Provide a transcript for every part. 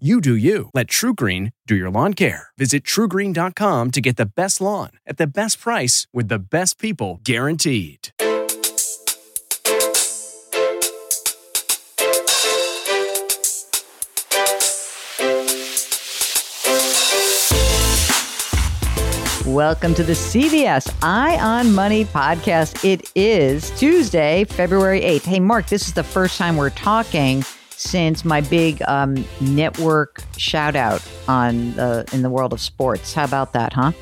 You do you. Let TruGreen do your lawn care. Visit trugreen.com to get the best lawn at the best price with the best people guaranteed. Welcome to the CBS Eye on Money podcast. It is Tuesday, February 8th. Hey, Mark, this is the first time we're talking since my big um, network shout out on the, in the world of sports. How about that, huh?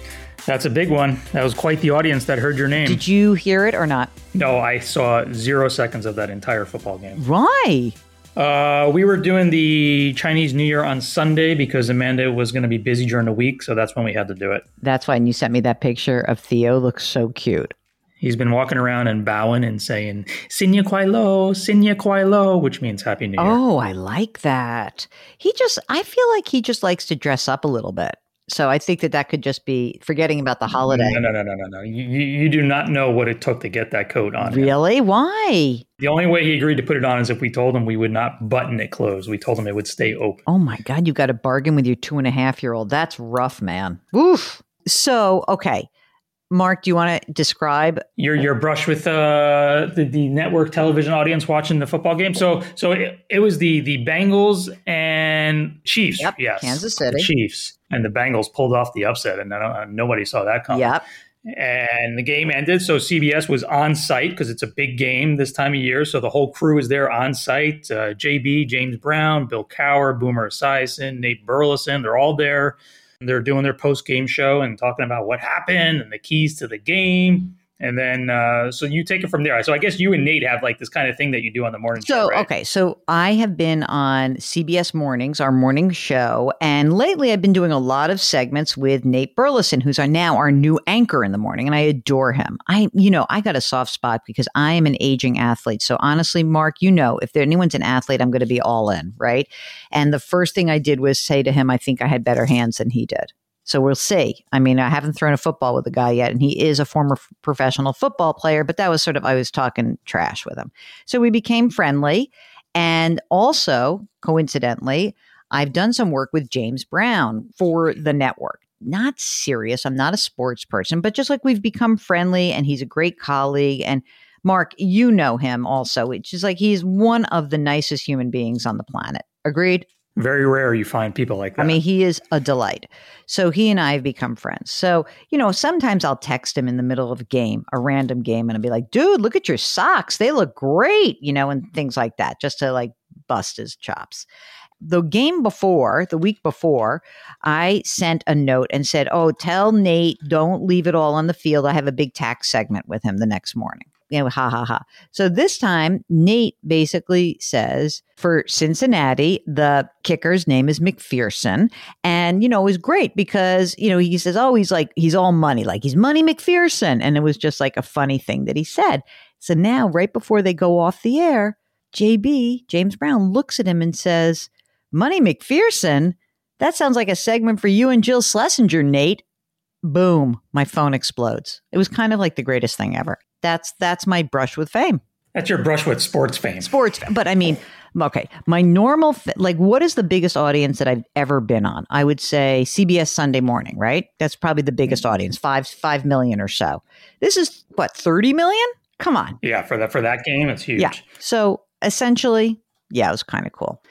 That's a big one. That was quite the audience that heard your name. Did you hear it or not? No, I saw zero seconds of that entire football game. Why? Uh, we were doing the Chinese New Year on Sunday because Amanda was going to be busy during the week, so that's when we had to do it. That's why. And you sent me that picture of Theo. Looks so cute. He's been walking around and bowing and saying "Sinya Kwai Lo, Sinya Kwai Lo," which means Happy New Year. Oh, I like that. He just, I feel like he just likes to dress up a little bit. So I think that that could just be forgetting about the holiday. No, no, no, no, no, no. You, you do not know what it took to get that coat on. him. Really? Why? The only way he agreed to put it on is if we told him we would not button it closed. We told him it would stay open. Oh my God, you got a bargain with your two and a half year old. That's rough, man. Oof. So, okay. Mark, do you want to describe? your your brush with uh, the the network television audience watching the football game. So so it, it was the the Bengals and Chiefs. Yep, yes, Kansas the City. Chiefs and the Bengals pulled off the upset, and uh, nobody saw that coming. Yep. And the game ended. So CBS was on site because it's a big game this time of year. So the whole crew is there on site. Uh, JB, James Brown, Bill Cowher, Boomer Esiason, Nate Burleson. They're all there. They're doing their post game show and talking about what happened and the keys to the game. And then, uh, so you take it from there. So I guess you and Nate have like this kind of thing that you do on the morning show. So, right? okay. So I have been on CBS Mornings, our morning show. And lately I've been doing a lot of segments with Nate Burleson, who's our, now our new anchor in the morning. And I adore him. I, you know, I got a soft spot because I am an aging athlete. So honestly, Mark, you know, if there, anyone's an athlete, I'm going to be all in. Right. And the first thing I did was say to him, I think I had better hands than he did. So we'll see. I mean, I haven't thrown a football with the guy yet, and he is a former professional football player, but that was sort of, I was talking trash with him. So we became friendly. And also, coincidentally, I've done some work with James Brown for the network. Not serious. I'm not a sports person, but just like we've become friendly, and he's a great colleague. And Mark, you know him also. It's just like he's one of the nicest human beings on the planet. Agreed? Very rare you find people like that. I mean, he is a delight. So he and I have become friends. So, you know, sometimes I'll text him in the middle of a game, a random game, and I'll be like, dude, look at your socks. They look great, you know, and things like that, just to like bust his chops. The game before, the week before, I sent a note and said, Oh, tell Nate, don't leave it all on the field. I have a big tax segment with him the next morning. You know, ha ha ha. So this time, Nate basically says for Cincinnati, the kicker's name is McPherson. And, you know, it was great because, you know, he says, oh, he's like, he's all money, like he's Money McPherson. And it was just like a funny thing that he said. So now, right before they go off the air, JB, James Brown, looks at him and says, Money McPherson? That sounds like a segment for you and Jill Schlesinger, Nate. Boom, my phone explodes. It was kind of like the greatest thing ever. That's that's my brush with fame. That's your brush with sports fame. Sports, but I mean, okay, my normal like what is the biggest audience that I've ever been on? I would say CBS Sunday Morning, right? That's probably the biggest mm-hmm. audience, 5 5 million or so. This is what, 30 million? Come on. Yeah, for that for that game, it's huge. Yeah. So essentially, yeah, it was kind of cool.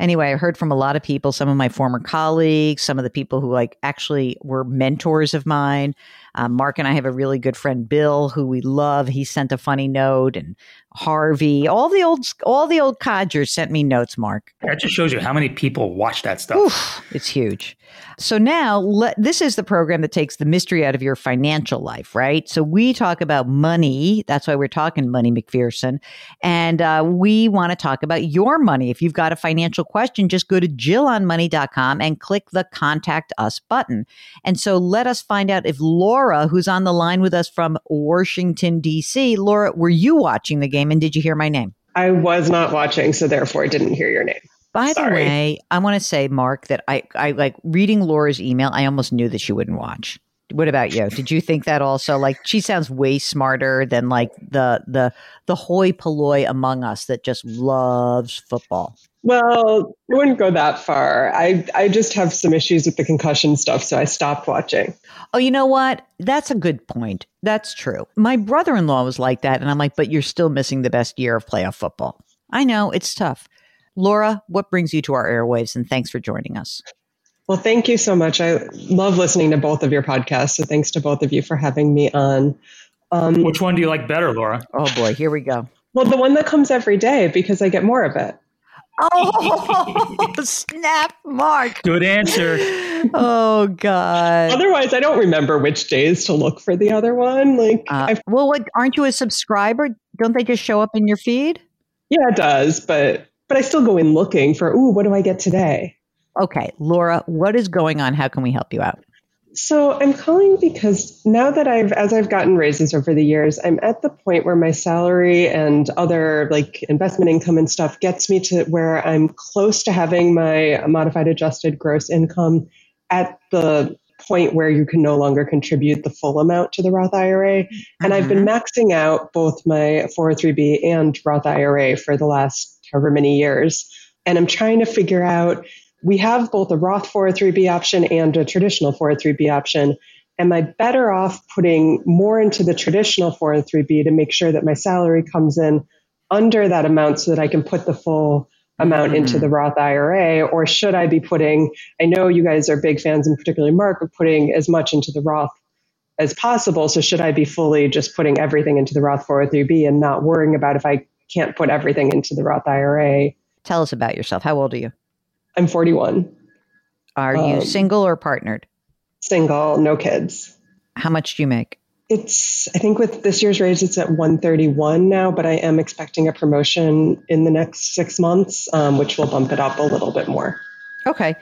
Anyway, I heard from a lot of people, some of my former colleagues, some of the people who like actually were mentors of mine. Um, Mark and I have a really good friend, Bill, who we love. He sent a funny note, and Harvey, all the old, all the old codgers sent me notes. Mark, That just shows you how many people watch that stuff. Oof, it's huge. So now let, this is the program that takes the mystery out of your financial life, right? So we talk about money. That's why we're talking money, McPherson. And uh, we want to talk about your money. If you've got a financial question, just go to jillonmoney.com and click the contact us button. And so let us find out if Laura, who's on the line with us from Washington, D.C., Laura, were you watching the game and did you hear my name? I was not watching, so therefore I didn't hear your name. By Sorry. the way, I want to say, Mark, that I, I like reading Laura's email. I almost knew that she wouldn't watch. What about you? Did you think that also? Like she sounds way smarter than like the the the hoi polloi among us that just loves football. Well, I wouldn't go that far. I I just have some issues with the concussion stuff, so I stopped watching. Oh, you know what? That's a good point. That's true. My brother in law was like that, and I'm like, but you're still missing the best year of playoff football. I know it's tough. Laura, what brings you to our airwaves? And thanks for joining us. Well, thank you so much. I love listening to both of your podcasts. So thanks to both of you for having me on. Um, Which one do you like better, Laura? Oh boy, here we go. Well, the one that comes every day because I get more of it. Oh, snap, Mark. Good answer. Oh, God. Otherwise, I don't remember which days to look for the other one. Like, uh, well, what, aren't you a subscriber? Don't they just show up in your feed? Yeah, it does. But but I still go in looking for, ooh, what do I get today? Okay, Laura, what is going on? How can we help you out? So I'm calling because now that I've, as I've gotten raises over the years, I'm at the point where my salary and other like investment income and stuff gets me to where I'm close to having my modified adjusted gross income at the point where you can no longer contribute the full amount to the Roth IRA. Mm-hmm. And I've been mm-hmm. maxing out both my 403b and Roth IRA for the last however many years. And I'm trying to figure out we have both a Roth 403b option and a traditional 403b option. Am I better off putting more into the traditional 403b to make sure that my salary comes in under that amount so that I can put the full amount mm-hmm. into the Roth IRA? Or should I be putting, I know you guys are big fans, and particularly Mark, of putting as much into the Roth as possible. So should I be fully just putting everything into the Roth 403b and not worrying about if I can't put everything into the Roth IRA. Tell us about yourself. How old are you? I'm 41. Are um, you single or partnered? Single, no kids. How much do you make? It's, I think with this year's raise, it's at 131 now, but I am expecting a promotion in the next six months, um, which will bump it up a little bit more. Okay.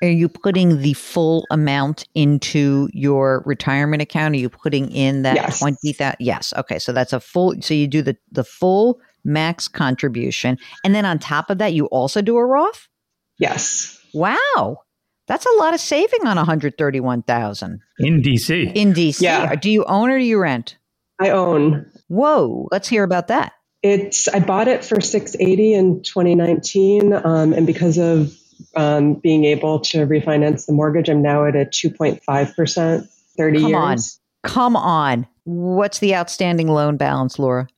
Are you putting the full amount into your retirement account? Are you putting in that yes. 20,000? Yes. Okay. So that's a full, so you do the, the full max contribution. And then on top of that, you also do a Roth? Yes. Wow. That's a lot of saving on 131,000 in DC. In DC. Yeah. Do you own or do you rent? I own. Whoa, let's hear about that. It's I bought it for 680 in 2019 um, and because of um, being able to refinance the mortgage, I'm now at a 2.5%, 30 Come years. on. Come on. What's the outstanding loan balance, Laura?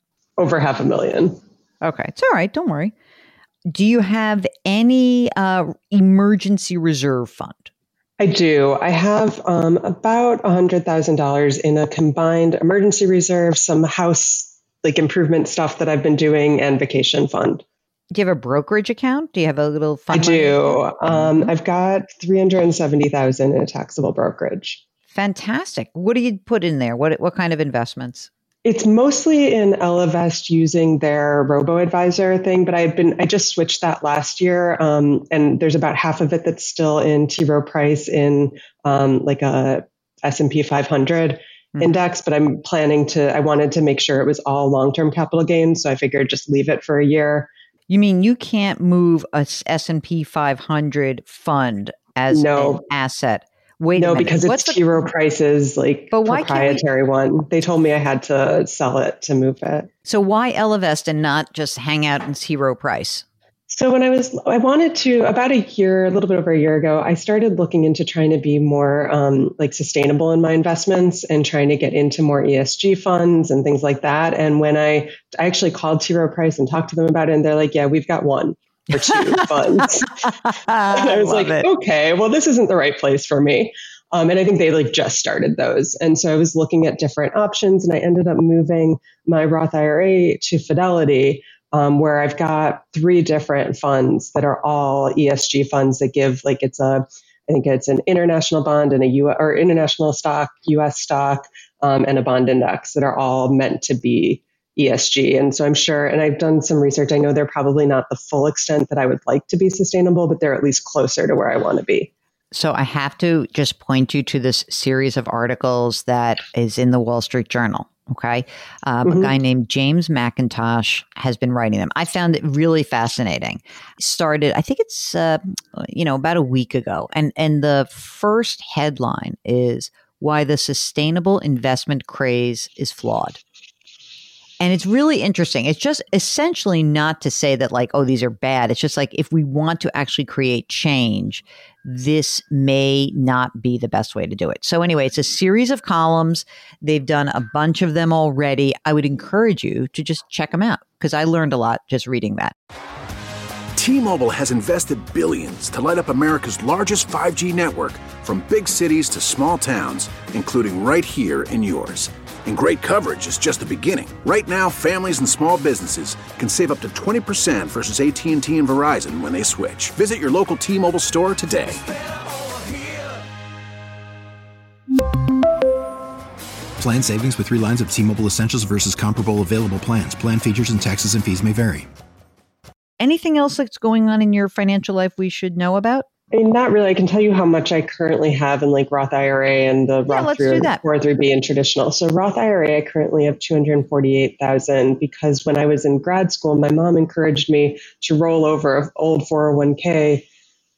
over half a million. Okay, it's all right. Don't worry. Do you have any uh, emergency reserve fund? I do. I have um, about $100,000 in a combined emergency reserve, some house like improvement stuff that I've been doing, and vacation fund. Do you have a brokerage account? Do you have a little fund? I do. Um, mm-hmm. I've got 370000 in a taxable brokerage. Fantastic. What do you put in there? What, what kind of investments? It's mostly in Ellevest using their robo advisor thing, but I've been I just switched that last year, um, and there's about half of it that's still in T Rowe Price in um, like a S and P 500 mm-hmm. index. But I'm planning to. I wanted to make sure it was all long term capital gains, so I figured just leave it for a year. You mean you can't move a S and P 500 fund as no. an asset? Wait no, because What's it's T Rowe Price's like but why proprietary we... one. They told me I had to sell it to move it. So why Ellevest and not just hang out in T Rowe Price? So when I was, I wanted to about a year, a little bit over a year ago, I started looking into trying to be more um, like sustainable in my investments and trying to get into more ESG funds and things like that. And when I, I actually called T Rowe Price and talked to them about it, and they're like, "Yeah, we've got one." For two funds. and I was like, it. okay, well, this isn't the right place for me. Um, and I think they like just started those. And so I was looking at different options and I ended up moving my Roth IRA to Fidelity, um, where I've got three different funds that are all ESG funds that give like it's a I think it's an international bond and a U or international stock, U.S. stock, um, and a bond index that are all meant to be ESG. And so I'm sure, and I've done some research. I know they're probably not the full extent that I would like to be sustainable, but they're at least closer to where I want to be. So I have to just point you to this series of articles that is in the Wall Street Journal. Okay. Um, mm-hmm. A guy named James Mackintosh has been writing them. I found it really fascinating. Started, I think it's, uh, you know, about a week ago. And, and the first headline is Why the Sustainable Investment Craze is Flawed. And it's really interesting. It's just essentially not to say that, like, oh, these are bad. It's just like if we want to actually create change, this may not be the best way to do it. So, anyway, it's a series of columns. They've done a bunch of them already. I would encourage you to just check them out because I learned a lot just reading that. T Mobile has invested billions to light up America's largest 5G network from big cities to small towns, including right here in yours. And great coverage is just the beginning. Right now, families and small businesses can save up to 20% versus AT&T and Verizon when they switch. Visit your local T-Mobile store today. Plan savings with 3 lines of T-Mobile Essentials versus comparable available plans. Plan features and taxes and fees may vary. Anything else that's going on in your financial life we should know about? I mean, not really. I can tell you how much I currently have in like Roth IRA and the yeah, Roth 403b and traditional. So Roth IRA, I currently have 248,000 because when I was in grad school, my mom encouraged me to roll over old 401k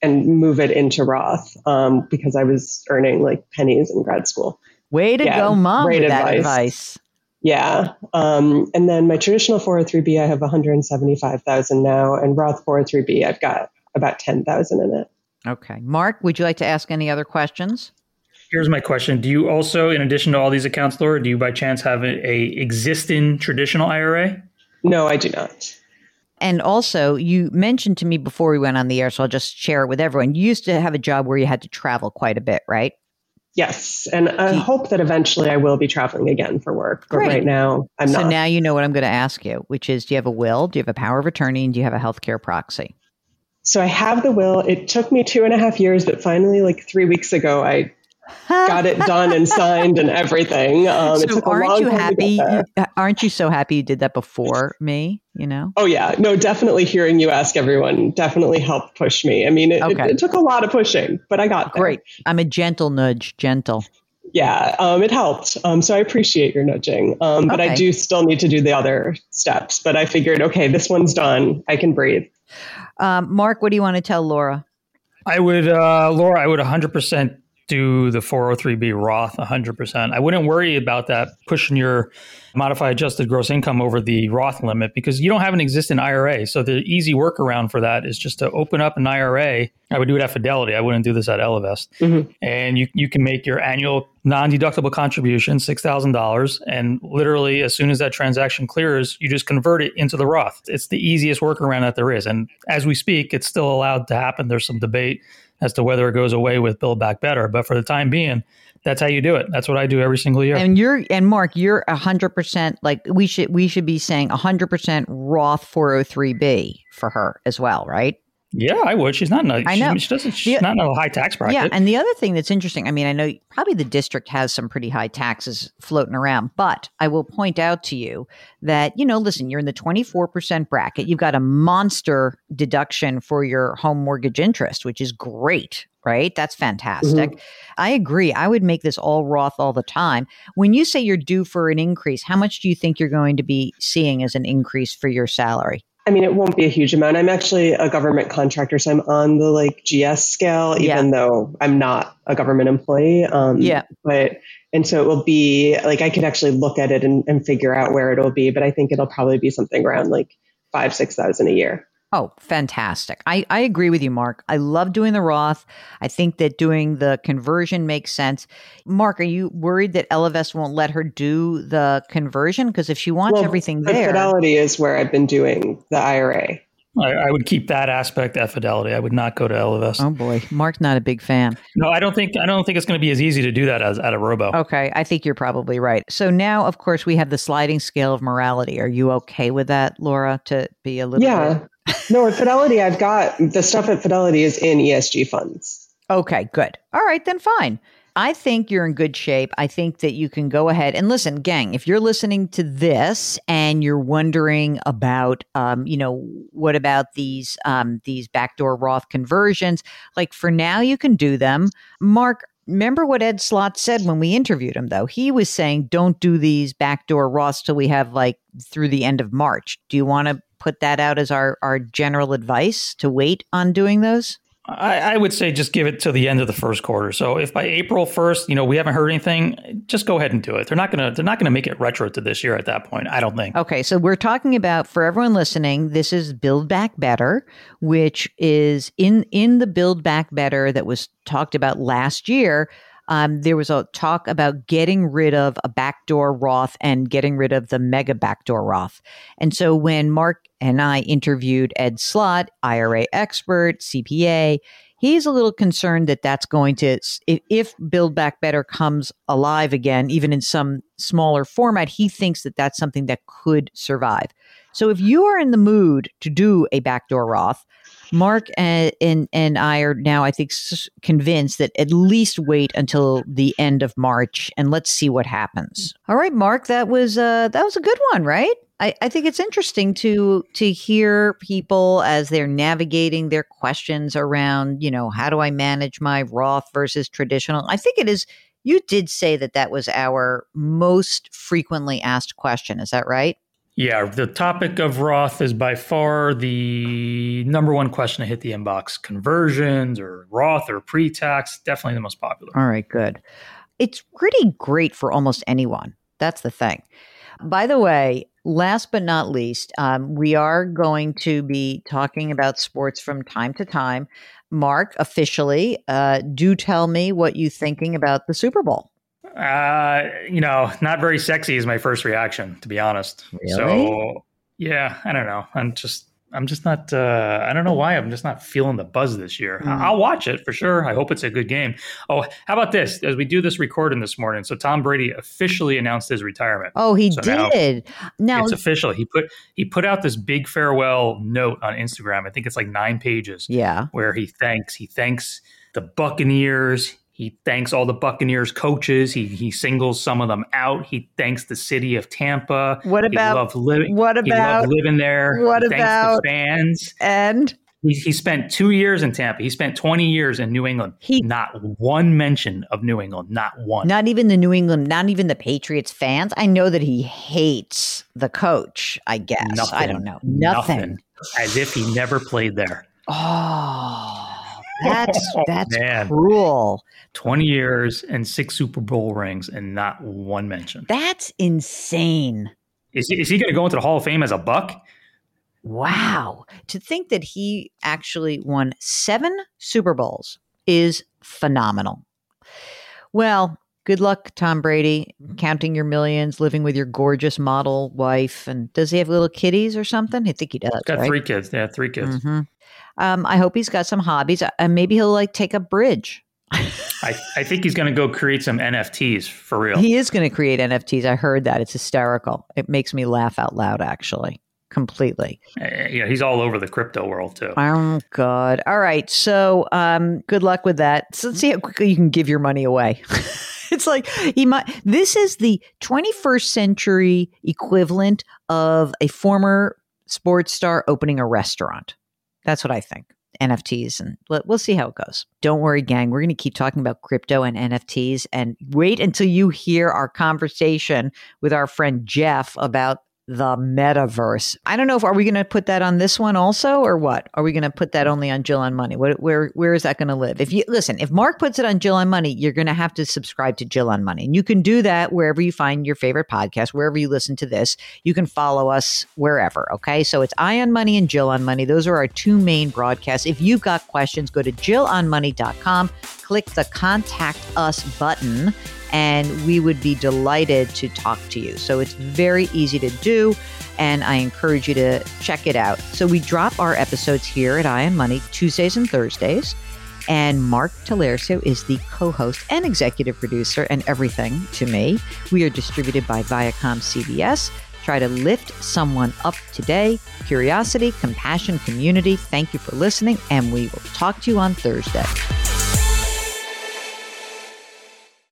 and move it into Roth um, because I was earning like pennies in grad school. Way to yeah, go, mom, with advice. that advice. Yeah. Um, and then my traditional 403b, I have 175,000 now, and Roth 403b, I've got about 10,000 in it. Okay. Mark, would you like to ask any other questions? Here's my question. Do you also, in addition to all these accounts, Laura, do you by chance have a, a existing traditional IRA? No, I do not. And also, you mentioned to me before we went on the air, so I'll just share it with everyone. You used to have a job where you had to travel quite a bit, right? Yes, and I hope that eventually I will be traveling again for work. But Great. right now, I'm so not. So now you know what I'm going to ask you, which is: Do you have a will? Do you have a power of attorney? And do you have a healthcare proxy? So I have the will. It took me two and a half years, but finally, like three weeks ago, I got it done and signed and everything. Um, so aren't you happy? Aren't you so happy you did that before me? You know? Oh yeah, no, definitely. Hearing you ask everyone definitely helped push me. I mean, it, okay. it, it took a lot of pushing, but I got there. Great. I'm a gentle nudge, gentle. Yeah, um, it helped. Um, so I appreciate your nudging, um, but okay. I do still need to do the other steps. But I figured, okay, this one's done. I can breathe. Um, Mark, what do you want to tell Laura? I would, uh, Laura, I would 100% do the 403b Roth 100%. I wouldn't worry about that pushing your modified adjusted gross income over the Roth limit because you don't have an existing IRA. So the easy workaround for that is just to open up an IRA. I would do it at Fidelity. I wouldn't do this at Ellevest. Mm-hmm. And you, you can make your annual non-deductible contribution, $6,000. And literally as soon as that transaction clears, you just convert it into the Roth. It's the easiest workaround that there is. And as we speak, it's still allowed to happen. There's some debate as to whether it goes away with Build Back Better. But for the time being, that's how you do it. That's what I do every single year. And you're and Mark, you're hundred percent like we should we should be saying hundred percent Roth 403b for her as well, right? Yeah, I would. She's not in a, I know. She, she doesn't, she's the, not in a high tax bracket. Yeah, and the other thing that's interesting, I mean, I know probably the district has some pretty high taxes floating around, but I will point out to you that, you know, listen, you're in the 24% bracket. You've got a monster deduction for your home mortgage interest, which is great, right? That's fantastic. Mm-hmm. I agree. I would make this all Roth all the time. When you say you're due for an increase, how much do you think you're going to be seeing as an increase for your salary? I mean, it won't be a huge amount. I'm actually a government contractor, so I'm on the like GS scale, even yeah. though I'm not a government employee. Um, yeah. But, and so it will be like I could actually look at it and, and figure out where it'll be, but I think it'll probably be something around like five, 6,000 a year. Oh, fantastic. I, I agree with you, Mark. I love doing the Roth. I think that doing the conversion makes sense. Mark, are you worried that Ellevest won't let her do the conversion? Because if she wants well, everything there. Fidelity is where I've been doing the IRA. I, I, would keep that aspect at Fidelity. I would not go to Ellevest. Oh boy, Mark's not a big fan. No, I don't think I don't think it's going to be as easy to do that as at a Robo. Okay, I think you're probably right. So now, of course, we have the sliding scale of morality. Are you okay with that, Laura? To be a little yeah. No, at Fidelity, I've got the stuff at Fidelity is in ESG funds. Okay, good. All right, then fine. I think you're in good shape. I think that you can go ahead and listen, gang. If you're listening to this and you're wondering about, um, you know, what about these um, these backdoor Roth conversions? Like for now, you can do them. Mark, remember what Ed Slott said when we interviewed him, though? He was saying, don't do these backdoor Roths till we have like through the end of March. Do you want to put that out as our, our general advice to wait on doing those? I, I, would say just give it to the end of the first quarter. So if by April first, you know, we haven't heard anything, just go ahead and do it. They're not gonna they're not gonna make it retro to this year at that point. I don't think. Okay, so we're talking about for everyone listening, this is Build Back Better, which is in in the Build Back Better that was talked about last year. Um, there was a talk about getting rid of a backdoor Roth and getting rid of the mega backdoor Roth. And so when Mark and I interviewed Ed Slott, IRA expert, CPA, he's a little concerned that that's going to, if Build Back Better comes alive again, even in some smaller format, he thinks that that's something that could survive. So if you are in the mood to do a backdoor Roth, Mark and, and, and I are now, I think, convinced that at least wait until the end of March and let's see what happens. All right, Mark, that was uh, that was a good one, right? I, I think it's interesting to to hear people as they're navigating their questions around, you know, how do I manage my Roth versus traditional. I think it is. You did say that that was our most frequently asked question. Is that right? Yeah, the topic of Roth is by far the number one question to hit the inbox. Conversions or Roth or pre tax, definitely the most popular. All right, good. It's pretty great for almost anyone. That's the thing. By the way, last but not least, um, we are going to be talking about sports from time to time. Mark, officially, uh, do tell me what you're thinking about the Super Bowl. Uh, you know, not very sexy is my first reaction, to be honest. Really? So, yeah, I don't know. I'm just, I'm just not. Uh, I don't know why. I'm just not feeling the buzz this year. Mm. I'll watch it for sure. I hope it's a good game. Oh, how about this? As we do this recording this morning, so Tom Brady officially announced his retirement. Oh, he so did. Now, now it's official. He put he put out this big farewell note on Instagram. I think it's like nine pages. Yeah, where he thanks he thanks the Buccaneers. He thanks all the Buccaneers coaches. He he singles some of them out. He thanks the city of Tampa. What about living? What about living there? What he about the fans? And he, he spent two years in Tampa. He spent twenty years in New England. He not one mention of New England. Not one. Not even the New England. Not even the Patriots fans. I know that he hates the coach. I guess nothing, I don't know. Nothing. nothing. As if he never played there. Oh. That's oh, that's Man. cruel. 20 years and six Super Bowl rings and not one mention. That's insane. Is he, is he going to go into the Hall of Fame as a buck? Wow. To think that he actually won seven Super Bowls is phenomenal. Well, good luck, Tom Brady, counting your millions, living with your gorgeous model wife. And does he have little kitties or something? I think he does. He's got right? three kids. Yeah, three kids. Mm-hmm. Um, I hope he's got some hobbies, and uh, maybe he'll like take a bridge. I, I think he's going to go create some NFTs for real. He is going to create NFTs. I heard that. It's hysterical. It makes me laugh out loud, actually, completely. Uh, yeah, he's all over the crypto world, too. Oh, God. All right. So um, good luck with that. So let's see how quickly you can give your money away. it's like he might. This is the 21st century equivalent of a former sports star opening a restaurant. That's what I think. NFTs, and we'll see how it goes. Don't worry, gang. We're going to keep talking about crypto and NFTs and wait until you hear our conversation with our friend Jeff about the metaverse. I don't know if are we going to put that on this one also or what? Are we going to put that only on Jill on Money? What, where where is that going to live? If you listen, if Mark puts it on Jill on Money, you're going to have to subscribe to Jill on Money. And you can do that wherever you find your favorite podcast, wherever you listen to this. You can follow us wherever, okay? So it's I on Money and Jill on Money. Those are our two main broadcasts. If you've got questions, go to jillonmoney.com, click the contact us button and we would be delighted to talk to you. So it's very easy to do, and I encourage you to check it out. So we drop our episodes here at Eye on Money Tuesdays and Thursdays. And Mark Talercio is the co host and executive producer and everything to me. We are distributed by Viacom CBS. Try to lift someone up today. Curiosity, compassion, community. Thank you for listening, and we will talk to you on Thursday.